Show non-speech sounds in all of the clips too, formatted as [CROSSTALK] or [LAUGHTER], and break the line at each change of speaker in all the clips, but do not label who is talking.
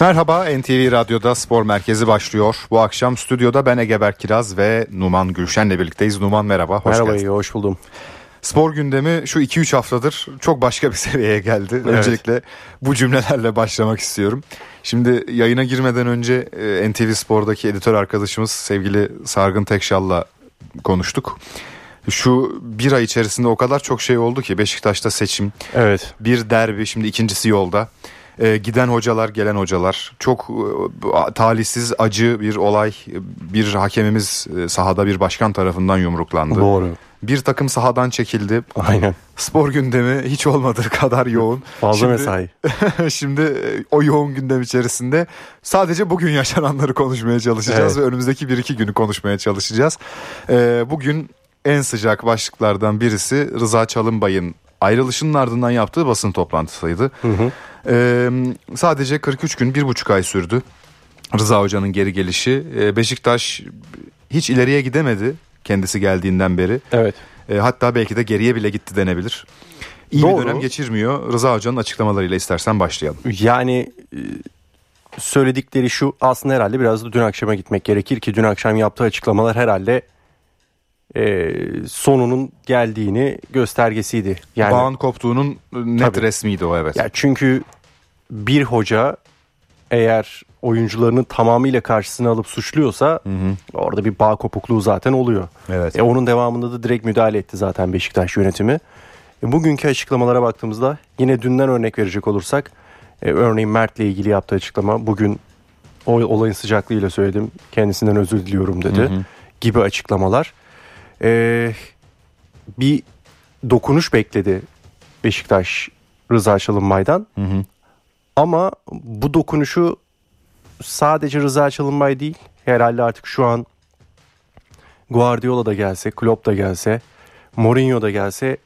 Merhaba NTV Radyo'da Spor Merkezi başlıyor. Bu akşam stüdyoda ben Egeber Kiraz ve Numan Gülşen'le birlikteyiz. Numan merhaba, hoş
Merhaba,
geldin.
iyi, hoş buldum.
Spor gündemi şu 2-3 haftadır çok başka bir [LAUGHS] seviyeye geldi.
Evet.
Öncelikle bu cümlelerle başlamak istiyorum. Şimdi yayına girmeden önce e, NTV Spor'daki editör arkadaşımız sevgili Sargın Tekşal'la konuştuk. Şu bir ay içerisinde o kadar çok şey oldu ki Beşiktaş'ta seçim,
Evet.
bir derbi şimdi ikincisi yolda. Ee, giden hocalar gelen hocalar çok e, talihsiz acı bir olay bir hakemimiz e, sahada bir başkan tarafından yumruklandı.
Doğru.
Bir takım sahadan çekildi.
Aynen.
Spor gündemi hiç olmadığı kadar yoğun.
Fazla
Şimdi-
mesai. [LAUGHS]
Şimdi e, o yoğun gündem içerisinde sadece bugün yaşananları konuşmaya çalışacağız
Evet.
ve önümüzdeki bir iki günü konuşmaya çalışacağız. Ee, bugün en sıcak başlıklardan birisi Rıza Çalınbay'ın ayrılışının ardından yaptığı basın toplantısıydı.
Hı hı.
Ee, sadece 43 gün bir buçuk ay sürdü Rıza Hoca'nın geri gelişi. Ee, Beşiktaş hiç ileriye gidemedi kendisi geldiğinden beri.
Evet.
E, hatta belki de geriye bile gitti denebilir. İyi
Doğru.
bir dönem geçirmiyor. Rıza Hoca'nın açıklamalarıyla istersen başlayalım.
Yani e, söyledikleri şu aslında herhalde biraz da dün akşama gitmek gerekir ki dün akşam yaptığı açıklamalar herhalde e, sonunun geldiğini göstergesiydi. Yani
Bağın koptuğunun net
Tabii.
resmiydi o evet.
ya çünkü bir hoca eğer oyuncularını tamamıyla karşısına alıp suçluyorsa
Hı hı.
orada bir bağ kopukluğu zaten oluyor.
Evet.
E, onun devamında da direkt müdahale etti zaten Beşiktaş yönetimi. E, bugünkü açıklamalara baktığımızda yine dünden örnek verecek olursak e, örneğin Mert'le ilgili yaptığı açıklama bugün o olayın sıcaklığıyla söyledim kendisinden özür diliyorum dedi
Hı hı.
gibi açıklamalar. E, bir dokunuş bekledi Beşiktaş Rıza Çalınbay'dan
Hı hı.
ama bu dokunuşu sadece Rıza Çalınbay değil herhalde artık şu an Guardiola da gelse, Klopp da gelse, Mourinho da gelse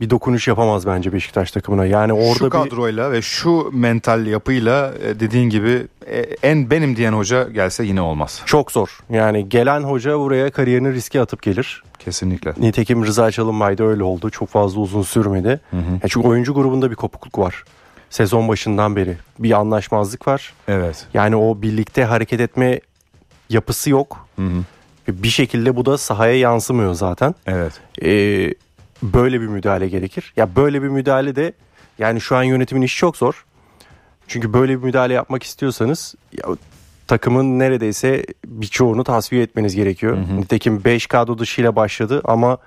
bir dokunuş yapamaz bence Beşiktaş takımına. Yani orada
şu
bir
kadroyla ve şu mental yapıyla e, dediğin gibi e, en benim diyen hoca gelse yine olmaz.
çok zor. Yani gelen hoca buraya kariyerini riske atıp gelir.
Kesinlikle.
Nitekim Rıza Çalınbay da öyle oldu. Çok fazla uzun sürmedi.
Hı hı.
Ya çünkü oyuncu grubunda bir kopukluk var. Sezon başından beri bir anlaşmazlık var.
Evet.
Yani o birlikte hareket etme yapısı yok.
Hı hı.
Bir şekilde bu da sahaya yansımıyor zaten.
Evet.
Ee, böyle bir müdahale gerekir. Ya böyle bir müdahale de yani şu an yönetimin işi çok zor. Çünkü böyle bir müdahale yapmak istiyorsanız ya, takımın neredeyse birçoğunu tasfiye etmeniz gerekiyor.
Hı hı.
Nitekim 5 kadro dışıyla başladı ama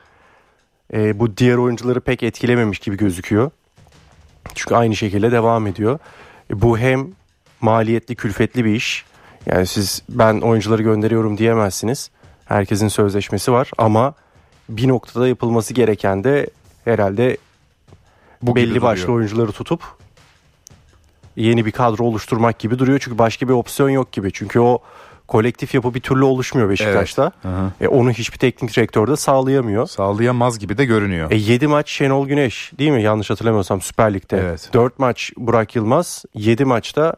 e, bu diğer oyuncuları pek etkilememiş gibi gözüküyor. Çünkü aynı şekilde devam ediyor. E, bu hem maliyetli, külfetli bir iş. Yani siz ben oyuncuları gönderiyorum diyemezsiniz. Herkesin sözleşmesi var ama bir noktada yapılması gereken de herhalde
Bu
belli başlı
duruyor.
oyuncuları tutup yeni bir kadro oluşturmak gibi duruyor. Çünkü başka bir opsiyon yok gibi. Çünkü o kolektif yapı bir türlü oluşmuyor Beşiktaş'ta.
Hı.
E, onu hiçbir teknik direktör de sağlayamıyor.
Sağlayamaz gibi de görünüyor.
E 7 maç Şenol Güneş değil mi? Yanlış hatırlamıyorsam Süper Lig'de.
Evet.
4 maç Burak Yılmaz, 7 maçta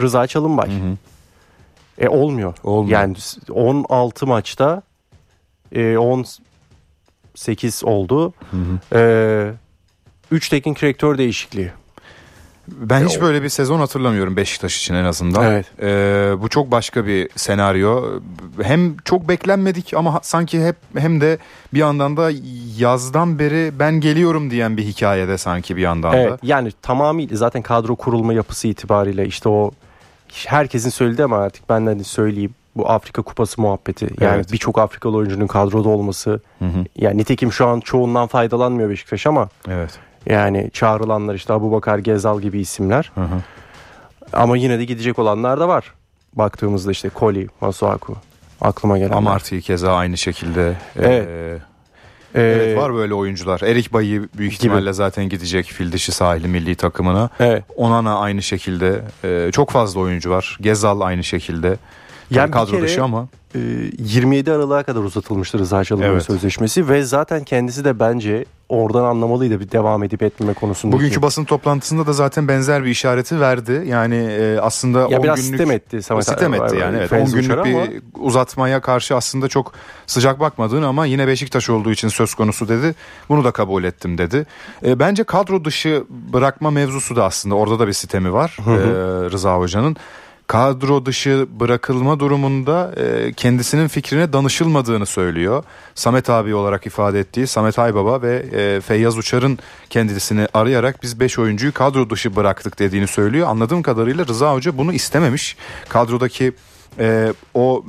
Rıza Çalınbay.
Hı hı.
E olmuyor.
Olmuyor.
Yani 16 maçta e, 18 oldu.
Hı hı.
E, 3 teknik direktör değişikliği.
Ben hiç böyle bir sezon hatırlamıyorum Beşiktaş için en azından.
Evet.
Ee, bu çok başka bir senaryo. Hem çok beklenmedik ama sanki hep hem de bir yandan da yazdan beri ben geliyorum diyen bir hikayede sanki bir yandan
Evet,
da.
yani tamamıyla zaten kadro kurulma yapısı itibariyle işte o herkesin söyledi ama artık ben de hani söyleyeyim bu Afrika Kupası muhabbeti. Yani
Evet.
birçok Afrikalı oyuncunun kadroda olması.
Hı hı.
Yani nitekim şu an çoğundan faydalanmıyor Beşiktaş ama
Evet.
yani çağrılanlar işte Abubakar Gezal gibi isimler.
Hı hı.
Ama yine de gidecek olanlar da var. Baktığımızda işte Koli, Masuaku aklıma gelen.
Amartey keza aynı şekilde.
Evet.
Ee,
Ee,
evet var böyle oyuncular. Erik Bayi büyük ihtimalle zaten gidecek fil dişi sahili milli takımına.
Evet.
Onana aynı şekilde. Ee, çok fazla oyuncu var. Gezal aynı şekilde. Yani kadro
kere-
dışı ama.
Ee, 27 Aralık'a kadar uzatılmıştı Rıza Çalınbay'ın
Evet.
sözleşmesi ve zaten kendisi de bence oradan anlamalıydı bir devam edip etmeme konusunda.
Bugünkü basın toplantısında da zaten benzer bir işareti verdi. Yani e, aslında
ya
10
biraz
günlük
sitem etti. Samet
sitem etti yani. Evet, 10 günlük bir ama... uzatmaya karşı aslında çok sıcak bakmadığını ama yine Beşiktaş olduğu için söz konusu dedi. Bunu da kabul ettim dedi. E, bence kadro dışı bırakma mevzusu da aslında orada da bir sitemi var. Hı hı. E, Rıza Hoca'nın kadro dışı bırakılma durumunda e, kendisinin fikrine danışılmadığını söylüyor. Samet abi olarak ifade ettiği Samet Aybaba ve e, Feyyaz Uçar'ın kendisini arayarak biz 5 oyuncuyu kadro dışı bıraktık dediğini söylüyor. Anladığım kadarıyla Rıza Hoca bunu istememiş. Kadrodaki e, o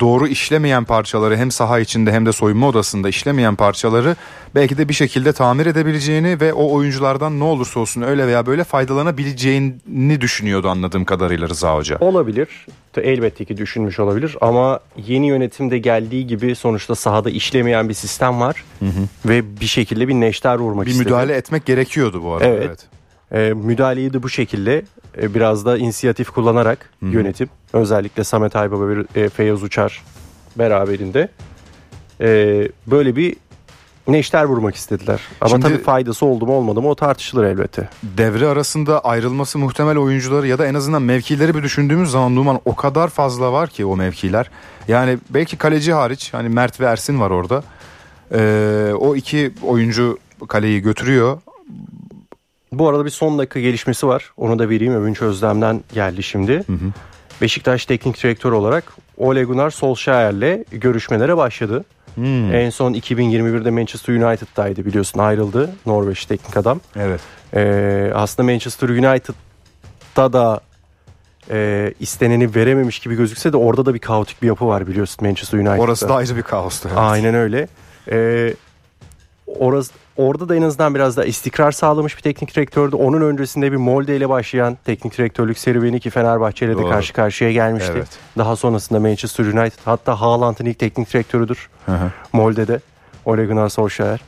doğru işlemeyen parçaları hem saha içinde hem de soyunma odasında işlemeyen parçaları belki de bir şekilde tamir edebileceğini ve o oyunculardan ne olursa olsun öyle veya böyle faydalanabileceğini düşünüyordu anladığım kadarıyla Rıza Hoca.
Olabilir. Elbette ki düşünmüş olabilir ama yeni yönetimde geldiği gibi sonuçta sahada işlemeyen bir sistem var hı hı. ve bir şekilde bir neşter vurmak
bir
istedi.
Bir müdahale etmek gerekiyordu bu arada.
Evet. evet. E, müdahaleyi de bu şekilde e, biraz da inisiyatif kullanarak Hı-hı. yönetim özellikle Samet Aybaba ve e, Feyyaz Uçar beraberinde e, böyle bir neşter vurmak istediler. Ama Şimdi, tabii faydası oldu mu olmadı mı o tartışılır elbette.
Devre arasında ayrılması muhtemel oyuncuları ya da en azından mevkileri bir düşündüğümüz zaman Numan o kadar fazla var ki o mevkiler. Yani belki kaleci hariç hani Mert ve Ersin var orada. Ee, o iki oyuncu kaleyi götürüyor
bu arada bir son dakika gelişmesi var. Onu da vereyim. Övünç Özlem'den geldi şimdi. Hı hı. Beşiktaş teknik direktör olarak Ole Gunnar Solskjaer'le görüşmelere başladı. Hmm. En son 2021'de Manchester United'daydı biliyorsun ayrıldı Norveç teknik adam.
Evet.
Ee, aslında Manchester United'da da e, isteneni verememiş gibi gözükse de orada da bir kaotik bir yapı var biliyorsun Manchester United'da.
Orası da ayrı bir kaostu.
Evet. Aynen öyle. Ee, orası orada da en azından biraz da istikrar sağlamış bir teknik direktördü. Onun öncesinde bir Molde ile başlayan teknik direktörlük serüveni ki Fenerbahçe ile de karşı karşıya gelmişti. Evet. Daha sonrasında Manchester United hatta Haaland'ın ilk teknik direktörüdür. Hı hı. Molde'de. Ole Gunnar Solskjaer.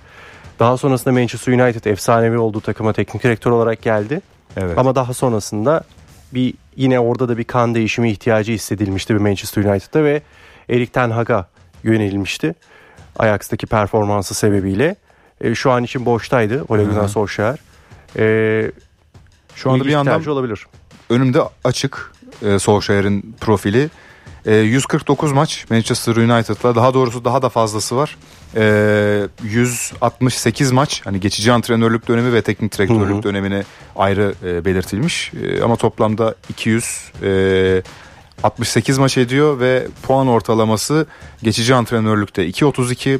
Daha sonrasında Manchester United efsanevi olduğu takıma teknik direktör olarak geldi. Evet. Ama daha sonrasında bir yine orada da bir kan değişimi ihtiyacı hissedilmişti bir Manchester United'da ve Erik Ten Hag'a yönelilmişti. Ajax'taki performansı sebebiyle. E, şu an için boştaydı Ole Gunnar Solskjaer. E, şu anda bir yandan olabilir.
Önümde açık e, Solskjaer'in profili. E, 149 maç Manchester United'la daha doğrusu daha da fazlası var. E, 168 maç hani geçici antrenörlük dönemi ve teknik direktörlük Hı-hı. dönemine ayrı e, belirtilmiş. E, ama toplamda 200 e, 68 maç ediyor ve puan ortalaması geçici antrenörlükte 2.32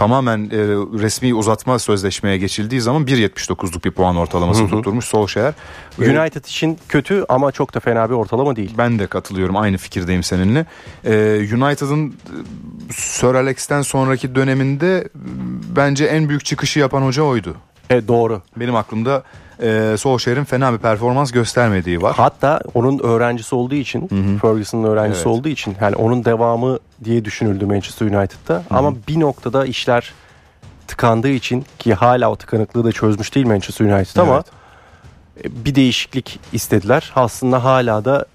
tamamen e, resmi uzatma sözleşmeye geçildiği zaman 1.79'luk bir puan ortalaması tutturmuş Solskjaer.
United için kötü ama çok da fena bir ortalama değil.
Ben de katılıyorum aynı fikirdeyim seninle. Ee, United'ın e, Sir Alex'ten sonraki döneminde bence en büyük çıkışı yapan hoca oydu.
Evet doğru.
Benim aklımda e, Solskjaer'in fena bir performans göstermediği var.
Hatta onun öğrencisi olduğu için, Ferguson'ın öğrencisi evet. olduğu için yani onun devamı diye düşünüldü Manchester United'da. Hı-hı. Ama bir noktada işler tıkandığı için ki hala o tıkanıklığı da çözmüş değil Manchester United evet. ama e, bir değişiklik istediler. Aslında hala da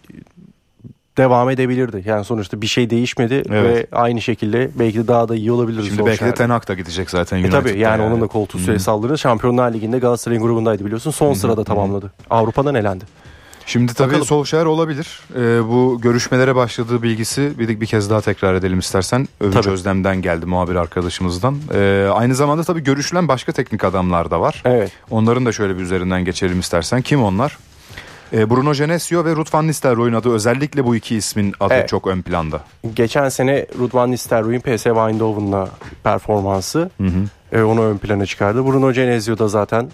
devam edebilirdi. Yani sonuçta bir şey değişmedi evet. ve aynı şekilde belki de daha da iyi olabilir.
Şimdi belki de Ten Hag da gidecek zaten
e tabii yani, yani onun da koltuğu süresi aldırır. Şampiyonlar Ligi'nde Galatasaray'ın grubundaydı biliyorsun. Son Hı-hı. sırada tamamladı. Avrupa'dan elendi.
Şimdi tabii Bakalım. Solskjaer olabilir. Ee, bu görüşmelere başladığı bilgisi bir, bir kez daha tekrar edelim istersen. Övünç tabii. Özlem'den geldi muhabir arkadaşımızdan. Ee, aynı zamanda tabii görüşülen başka teknik adamlar da var.
Evet.
Onların da şöyle bir üzerinden geçelim istersen. Kim onlar? E, Bruno Genesio ve Ruud van Nistelrooy'un adı özellikle bu iki ismin adı evet. çok ön planda.
Geçen sene Ruud van Nistelrooy'un PSV Eindhoven'la performansı hı hı. E, onu ön plana çıkardı. Bruno Genesio da zaten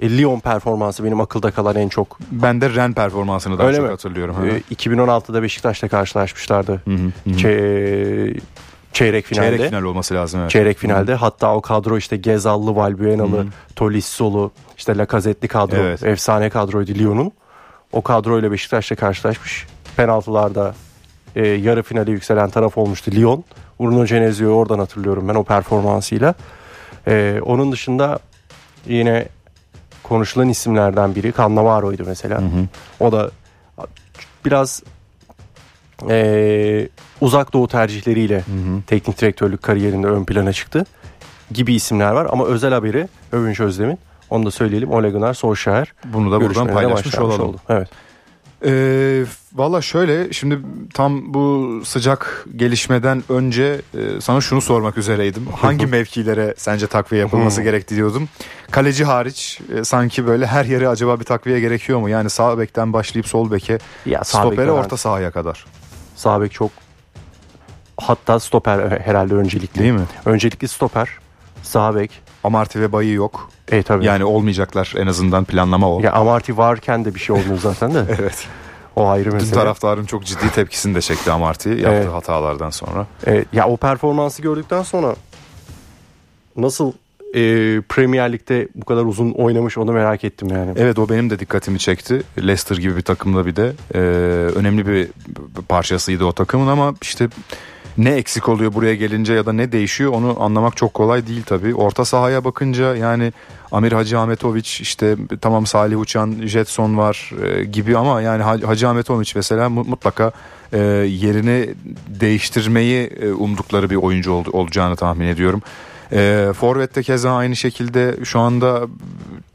e, Lyon performansı benim akılda kalan en çok.
Ben de Ren performansını daha Öyle çok mi? hatırlıyorum.
E, 2016'da Beşiktaş'ta karşılaşmışlardı. Hı hı, hı. Çe- çeyrek finalde.
Çeyrek final olması lazım evet.
Çeyrek finalde. Hı. Hatta o kadro işte Gezallı, Valbuena'lı, Tolissolu, işte Lacazette'li kadro. Evet. Efsane kadroydu Lyon'un. O kadroyla Beşiktaş'la karşılaşmış. Penaltılarda e, yarı finale yükselen taraf olmuştu Lyon. Bruno Genezio'yu oradan hatırlıyorum ben o performansıyla. E, onun dışında yine konuşulan isimlerden biri Cannavaro'ydu mesela. Hı hı. O da biraz e, uzak doğu tercihleriyle hı hı. teknik direktörlük kariyerinde ön plana çıktı. gibi isimler var ama özel haberi Övünç Özlem'in onu da söyleyelim Ole Gunnar Solskjaer
Bunu da buradan paylaşmış olalım.
oldu. Evet.
Ee, Valla şöyle şimdi tam bu sıcak gelişmeden önce e, sana şunu sormak üzereydim. [LAUGHS] Hangi mevkilere sence takviye yapılması gerekti diyordum. Kaleci hariç e, sanki böyle her yere acaba bir takviye gerekiyor mu? Yani sağ bekten başlayıp sol beke
Ya sağ
stopere orta sahaya kadar.
Sağ bek çok hatta stoper herhalde öncelikli.
Değil mi?
Öncelikli stoper, sağ bek.
Amarty ve Bayı yok.
E tabii.
Yani olmayacaklar en azından planlama o.
ya Amarty varken de bir şey olmuyor zaten de. [LAUGHS]
Evet.
O ayrı
Dün
mesele.
taraftarın çok ciddi tepkisini de çekti Amarty yaptığı
Evet.
hatalardan sonra.
E, ya o performansı gördükten sonra nasıl e, Premier Lig'de bu kadar uzun oynamış onu merak ettim yani.
Evet o benim de dikkatimi çekti. Leicester gibi bir takımda bir de e, önemli bir parçasıydı o takımın ama işte ne eksik oluyor buraya gelince ya da ne değişiyor onu anlamak çok kolay değil tabii. Orta sahaya bakınca yani Amir Hacı Ahmetoviç işte tamam Salih Uçan, Jetson var e, gibi ama yani Ha- Hacı Ahmetoviç mesela mu- mutlaka e, yerini değiştirmeyi e, umdukları bir oyuncu ol- olacağını tahmin ediyorum. E, Forvet'te keza aynı şekilde şu anda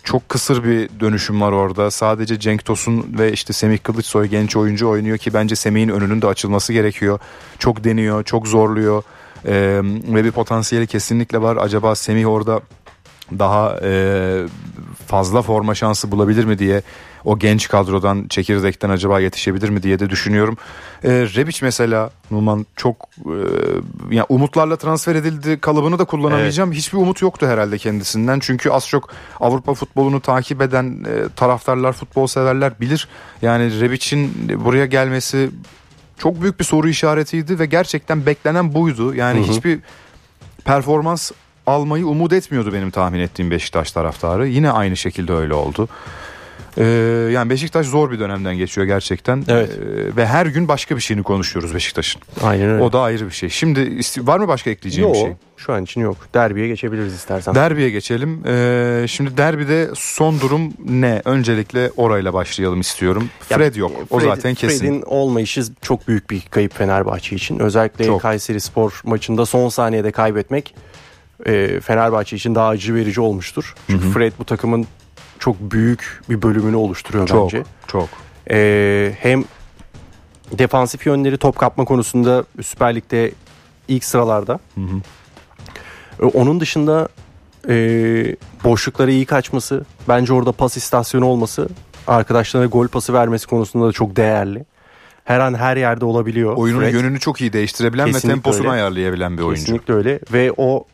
çok kısır bir dönüşüm var orada. Sadece Cenk Tosun ve işte Semih Kılıçsoy genç oyuncu oynuyor ki bence Semih'in önünün de açılması gerekiyor. Çok deniyor, çok zorluyor E, ve bir potansiyeli kesinlikle var. Acaba Semih orada daha e, fazla forma şansı bulabilir mi diye o genç kadrodan çekirdekten acaba yetişebilir mi diye de düşünüyorum. E, Rebic mesela Numan çok e, yani umutlarla transfer edildi kalıbını da kullanamayacağım. Hiçbir umut yoktu herhalde kendisinden. Çünkü az çok Avrupa futbolunu takip eden e, taraftarlar, futbol severler bilir. Yani Rebic'in buraya gelmesi çok büyük bir soru işaretiydi ve gerçekten beklenen buydu. Yani
Hı hı.
hiçbir performans almayı umut etmiyordu benim tahmin ettiğim Beşiktaş taraftarı. Yine aynı şekilde öyle oldu. Ee, yani Beşiktaş zor bir dönemden geçiyor gerçekten.
Evet.
Ee, ve her gün başka bir şeyini konuşuyoruz Beşiktaş'ın.
Aynen öyle.
O da ayrı bir şey. Şimdi var mı başka ekleyeceğim
Yok,
bir şey?
şu an için yok. Derbiye geçebiliriz istersen.
Derbiye geçelim. Ee, şimdi derbide son durum ne? Öncelikle orayla başlayalım istiyorum.
Ya,
Fred yok. O
Fred-
zaten kesin.
Fred'in olmayışı çok büyük bir kayıp Fenerbahçe için. Özellikle
Çok.
Kayseri Spor maçında son saniyede kaybetmek e, Fenerbahçe için daha acı verici olmuştur. Çünkü Fred bu takımın çok büyük bir bölümünü oluşturuyor
Çok,
bence.
çok.
E, hem defansif yönleri top kapma konusunda Süper Lig'de ilk sıralarda. E, onun dışında e, boşlukları iyi kaçması, bence orada pas istasyonu olması, arkadaşlarına gol pası vermesi konusunda da çok değerli. Her an her yerde olabiliyor.
Oyunun
Fred.
yönünü çok iyi değiştirebilen ve
Kesinlikle
temposunu
öyle.
ayarlayabilen bir oyuncu.
Kesinlikle öyle ve o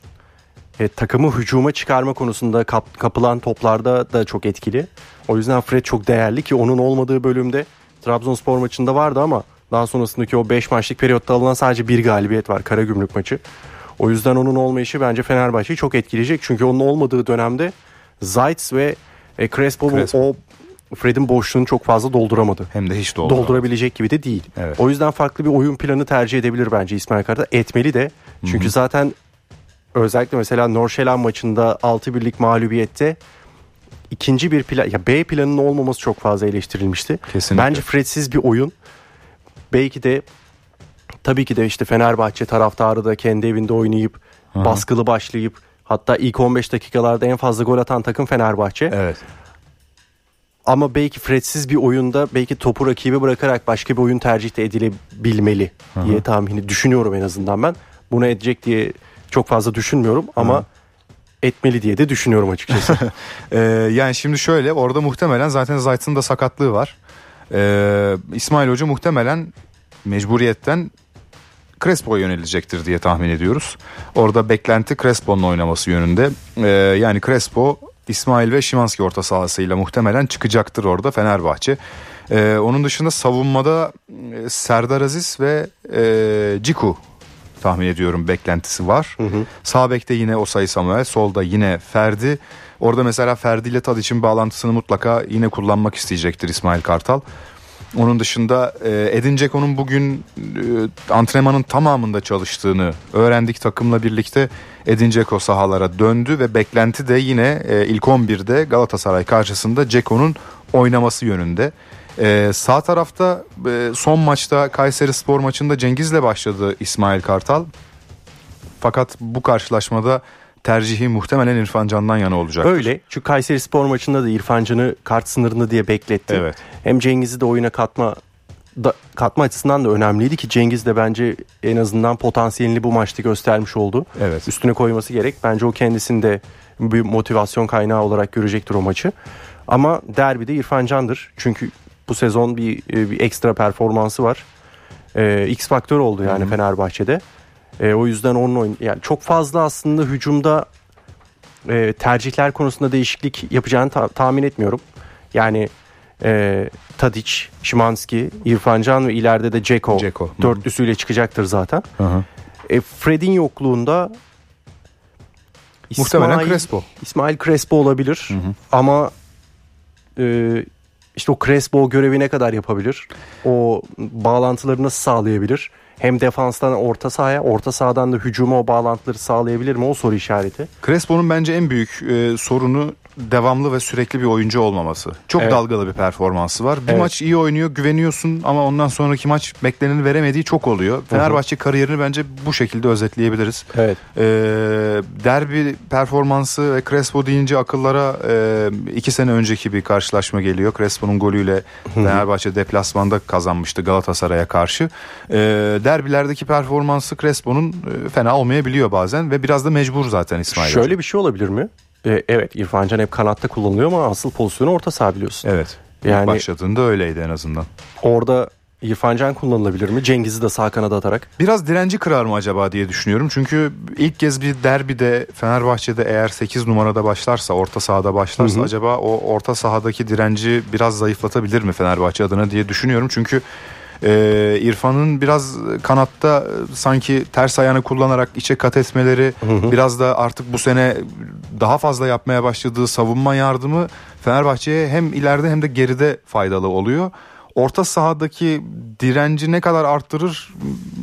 e, takımı hücuma çıkarma konusunda kap- kapılan toplarda da çok etkili. O yüzden Fred çok değerli ki onun olmadığı bölümde Trabzonspor maçında vardı ama daha sonrasındaki o 5 maçlık periyotta alınan sadece bir galibiyet var Karagümrük maçı. O yüzden onun olmayışı bence Fenerbahçe'yi çok etkileyecek. Çünkü onun olmadığı dönemde Zayt ve e, Crespo,
Crespo.
o Fred'in boşluğunu çok fazla dolduramadı.
Hem de hiç dolduramadı.
Doldurabilecek gibi de değil.
Evet.
O yüzden farklı bir oyun planı tercih edebilir bence İsmail Kartal. Etmeli de. Çünkü zaten özellikle mesela Norşelan maçında 6 birlik mağlubiyette ikinci bir plan ya B planının olmaması çok fazla eleştirilmişti.
Kesinlikle.
Bence Fred'siz bir oyun belki de tabii ki de işte Fenerbahçe taraftarı da kendi evinde oynayıp baskılı başlayıp hatta ilk 15 dakikalarda en fazla gol atan takım Fenerbahçe.
Evet.
Ama belki Fred'siz bir oyunda belki topu rakibe bırakarak başka bir oyun tercih de edilebilmeli diye tahmini düşünüyorum en azından ben. Bunu edecek diye çok fazla düşünmüyorum ama etmeli diye de düşünüyorum açıkçası. [LAUGHS]
Ee, yani şimdi şöyle orada muhtemelen zaten Zayt'ın da sakatlığı var. Ee, İsmail Hoca muhtemelen mecburiyetten Crespo'ya yönelecektir diye tahmin ediyoruz. Orada beklenti Crespo'nun oynaması yönünde. Ee, yani Crespo, İsmail ve Şimanski orta sahasıyla muhtemelen çıkacaktır orada Fenerbahçe. Ee, onun dışında savunmada e, Serdar Aziz ve e, Ciku tahmin ediyorum beklentisi var. Sağ bekte yine Osay Samuel, solda yine Ferdi. Orada mesela Ferdi ile Tadiç'in bağlantısını mutlaka yine kullanmak isteyecektir İsmail Kartal. Onun dışında e, Edin Dzeko'nun bugün e, antrenmanın tamamında çalıştığını öğrendik takımla birlikte. Edin Dzeko sahalara döndü ve beklenti de yine e, ilk 11'de Galatasaray karşısında Dzeko'nun oynaması yönünde. E, sağ tarafta e, son maçta Kayseri Spor maçında Cengiz'le başladı İsmail Kartal. Fakat bu karşılaşmada tercihi muhtemelen İrfan Can'dan yana olacak.
Öyle. Çünkü Kayseri Spor maçında da İrfan Can'ı kart sınırında diye bekletti.
Evet.
Hem Cengiz'i de oyuna katma da, katma açısından da önemliydi ki Cengiz de bence en azından potansiyelini bu maçta göstermiş oldu.
Evet.
Üstüne koyması gerek. Bence o kendisinde bir motivasyon kaynağı olarak görecektir o maçı. Ama derbide İrfan Can'dır. Çünkü bu sezon bir, e, bir ekstra performansı var. Ee, X faktör oldu yani
Hı hı.
Fenerbahçe'de. Ee, o yüzden onun oyun yani çok fazla aslında hücumda e, tercihler konusunda değişiklik yapacağını ta- tahmin etmiyorum. Yani e, Tadic, Şimanski, İrfan Can ve ileride de Ceko
hı.
dörtlüsüyle çıkacaktır zaten. E, Fred'in yokluğunda
Muhtemelen
İsmail-
Crespo.
İsmail Crespo olabilir
Hı hı.
ama e, işte o Crespo o görevi ne kadar yapabilir? O bağlantıları nasıl sağlayabilir? Hem defanstan orta sahaya, orta sahadan da hücuma o bağlantıları sağlayabilir mi? O soru işareti.
Crespo'nun bence en büyük e, sorunu devamlı ve sürekli bir oyuncu olmaması. Çok
Evet.
dalgalı bir performansı var. Bir
Evet.
maç iyi oynuyor, güveniyorsun ama ondan sonraki maç bekleneni veremediği çok oluyor. Fenerbahçe kariyerini bence bu şekilde özetleyebiliriz.
Evet.
E, derbi performansı ve Crespo deyince akıllara e, iki sene önceki bir karşılaşma geliyor. Crespo'nun golüyle Fenerbahçe deplasmanda kazanmıştı Galatasaray'a karşı. E, derbilerdeki performansı Crespo'nun e, fena olmayabiliyor bazen ve biraz da mecbur zaten İsmail.
Şöyle bir şey olabilir mi? E, evet İrfan Can hep kanatta kullanılıyor ama asıl pozisyonu orta saha biliyorsun.
Evet.
Yani-
başladığında öyleydi en azından.
Orada İrfan Can kullanılabilir mi? Cengiz'i de sağ kanada atarak.
Biraz direnci kırar mı acaba diye düşünüyorum. Çünkü ilk kez bir derbide Fenerbahçe'de eğer 8 numarada başlarsa, orta sahada başlarsa
Hı hı.
acaba o orta sahadaki direnci biraz zayıflatabilir mi Fenerbahçe adına diye düşünüyorum. Çünkü e, İrfan'ın biraz kanatta e, sanki ters ayağını kullanarak içe kat etmeleri
hı.
biraz da artık bu sene daha fazla yapmaya başladığı savunma yardımı Fenerbahçe'ye hem ileride hem de geride faydalı oluyor. Orta sahadaki direnci ne kadar arttırır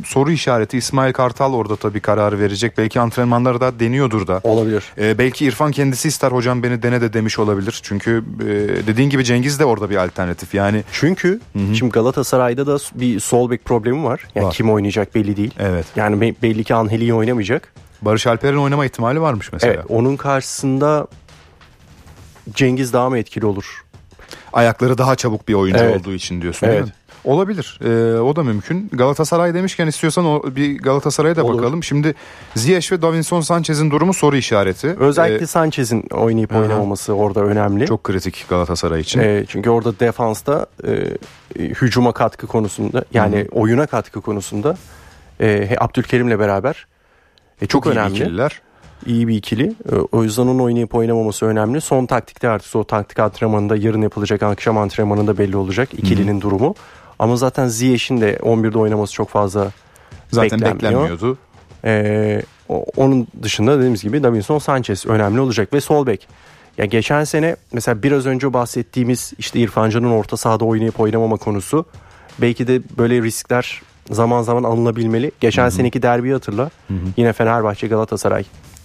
soru işareti. İsmail Kartal orada tabii kararı verecek. Belki antrenmanları da deniyordur da.
Olabilir.
Ee, belki İrfan kendisi ister hocam beni dene de demiş olabilir. Çünkü e, dediğin gibi Cengiz de orada bir alternatif. Yani
Çünkü
hı.
şimdi Galatasaray'da da bir sol bek problemi var. Yani
Var.
kim oynayacak belli değil.
evet
Yani be- belli ki Angeli oynamayacak.
Barış Alper'in oynama ihtimali varmış mesela.
Evet, onun karşısında Cengiz daha mı etkili olur?
Ayakları daha çabuk bir oyuncu
Evet.
olduğu için diyorsun değil
Evet.
mi? Olabilir. Ee, o da mümkün. Galatasaray demişken istiyorsan o, bir Galatasaray'a da
Olur.
bakalım. Şimdi Ziyech ve Davinson Sanchez'in durumu soru işareti.
Özellikle
Ee,
Sanchez'in oynayıp
Hı hı.
oynamaması orada önemli.
çok kritik Galatasaray için.
Ee, çünkü orada defansta e, hücuma katkı konusunda yani oyuna katkı konusunda e, Abdülkerim'le beraber e, çok,
iyi
önemli.
ikililer.
İyi bir ikili. E, O yüzden onun oynayıp oynamaması önemli. Son taktikte artık o taktik antrenmanında yarın yapılacak akşam antrenmanında belli olacak ikilinin durumu. Ama zaten Ziyech'in de 11'de oynaması çok fazla
Zaten
beklenmiyor.
beklenmiyordu.
Ee, onun dışında dediğimiz gibi Davinson Sanchez önemli olacak ve sol bek. Ya geçen sene mesela biraz önce bahsettiğimiz işte İrfan Can'ın orta sahada oynayıp oynamama konusu belki de böyle riskler zaman zaman alınabilmeli. Geçen seneki derbiyi hatırla. Yine Fenerbahçe Galatasaray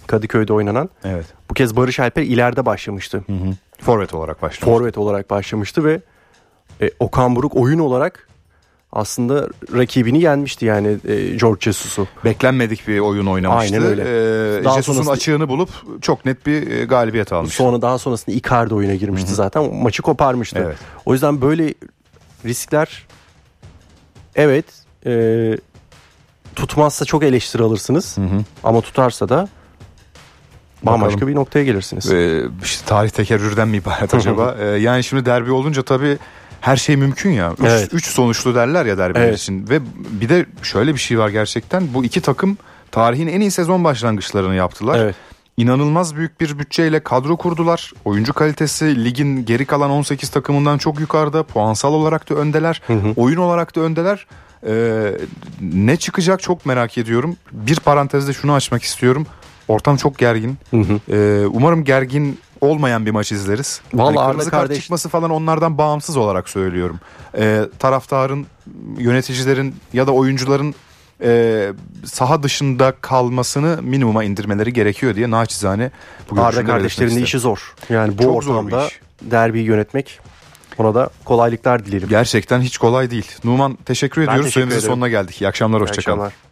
Kadıköy'de oynanan.
Evet.
Bu kez Barış Alper ileride başlamıştı.
Forvet olarak başlamış.
Forvet olarak başlamıştı ve e, Okan Buruk oyun olarak aslında rakibini yenmişti yani e, George Jesus'u.
Beklenmedik bir oyun oynamıştı.
Aynen öyle.
Ee,
Daha
Jesus'un
sonrasında-
açığını bulup çok net bir e, galibiyet almış.
Sonra daha sonrasında Icardi oyuna girmişti zaten. Maçı koparmıştı.
Evet.
O yüzden böyle riskler evet e, tutmazsa çok eleştiri alırsınız.
Hı hı.
Ama tutarsa da bambaşka
Bakalım.
bir noktaya gelirsiniz.
Ee, işte tarih tekerrürden mi ibaret acaba? [LAUGHS] Ee, yani şimdi derbi olunca tabii her şey mümkün ya. Üç,
Evet.
üç sonuçlu derler ya derbiler
Evet.
için. Ve bir de şöyle bir şey var gerçekten. Bu iki takım tarihin en iyi sezon başlangıçlarını yaptılar.
Evet.
İnanılmaz büyük bir bütçeyle kadro kurdular. Oyuncu kalitesi ligin geri kalan 18 takımından çok yukarıda. Puansal olarak da öndeler.
hı.
Oyun olarak da öndeler. Ee, ne çıkacak çok merak ediyorum. Bir parantezde şunu açmak istiyorum. Ortam çok gergin.
Hı hı.
Ee, umarım gergin olmayan bir maç izleriz.
Vallahi
Hani kırmızı kart
kardeş-
çıkması falan onlardan bağımsız olarak söylüyorum. Ee, taraftarın, yöneticilerin ya da oyuncuların e, saha dışında kalmasını minimuma indirmeleri gerekiyor diye naçizane bu
Arda
görüşümü
kardeşlerin de
belirtmek
işi zor. Yani bu
Çok
ortamda
iş.
derbiyi yönetmek ona da kolaylıklar dileyelim.
Gerçekten hiç kolay değil. Numan teşekkür ediyoruz.
teşekkür
Süremizin sonuna geldik. İyi akşamlar, hoşçakalın.
akşamlar.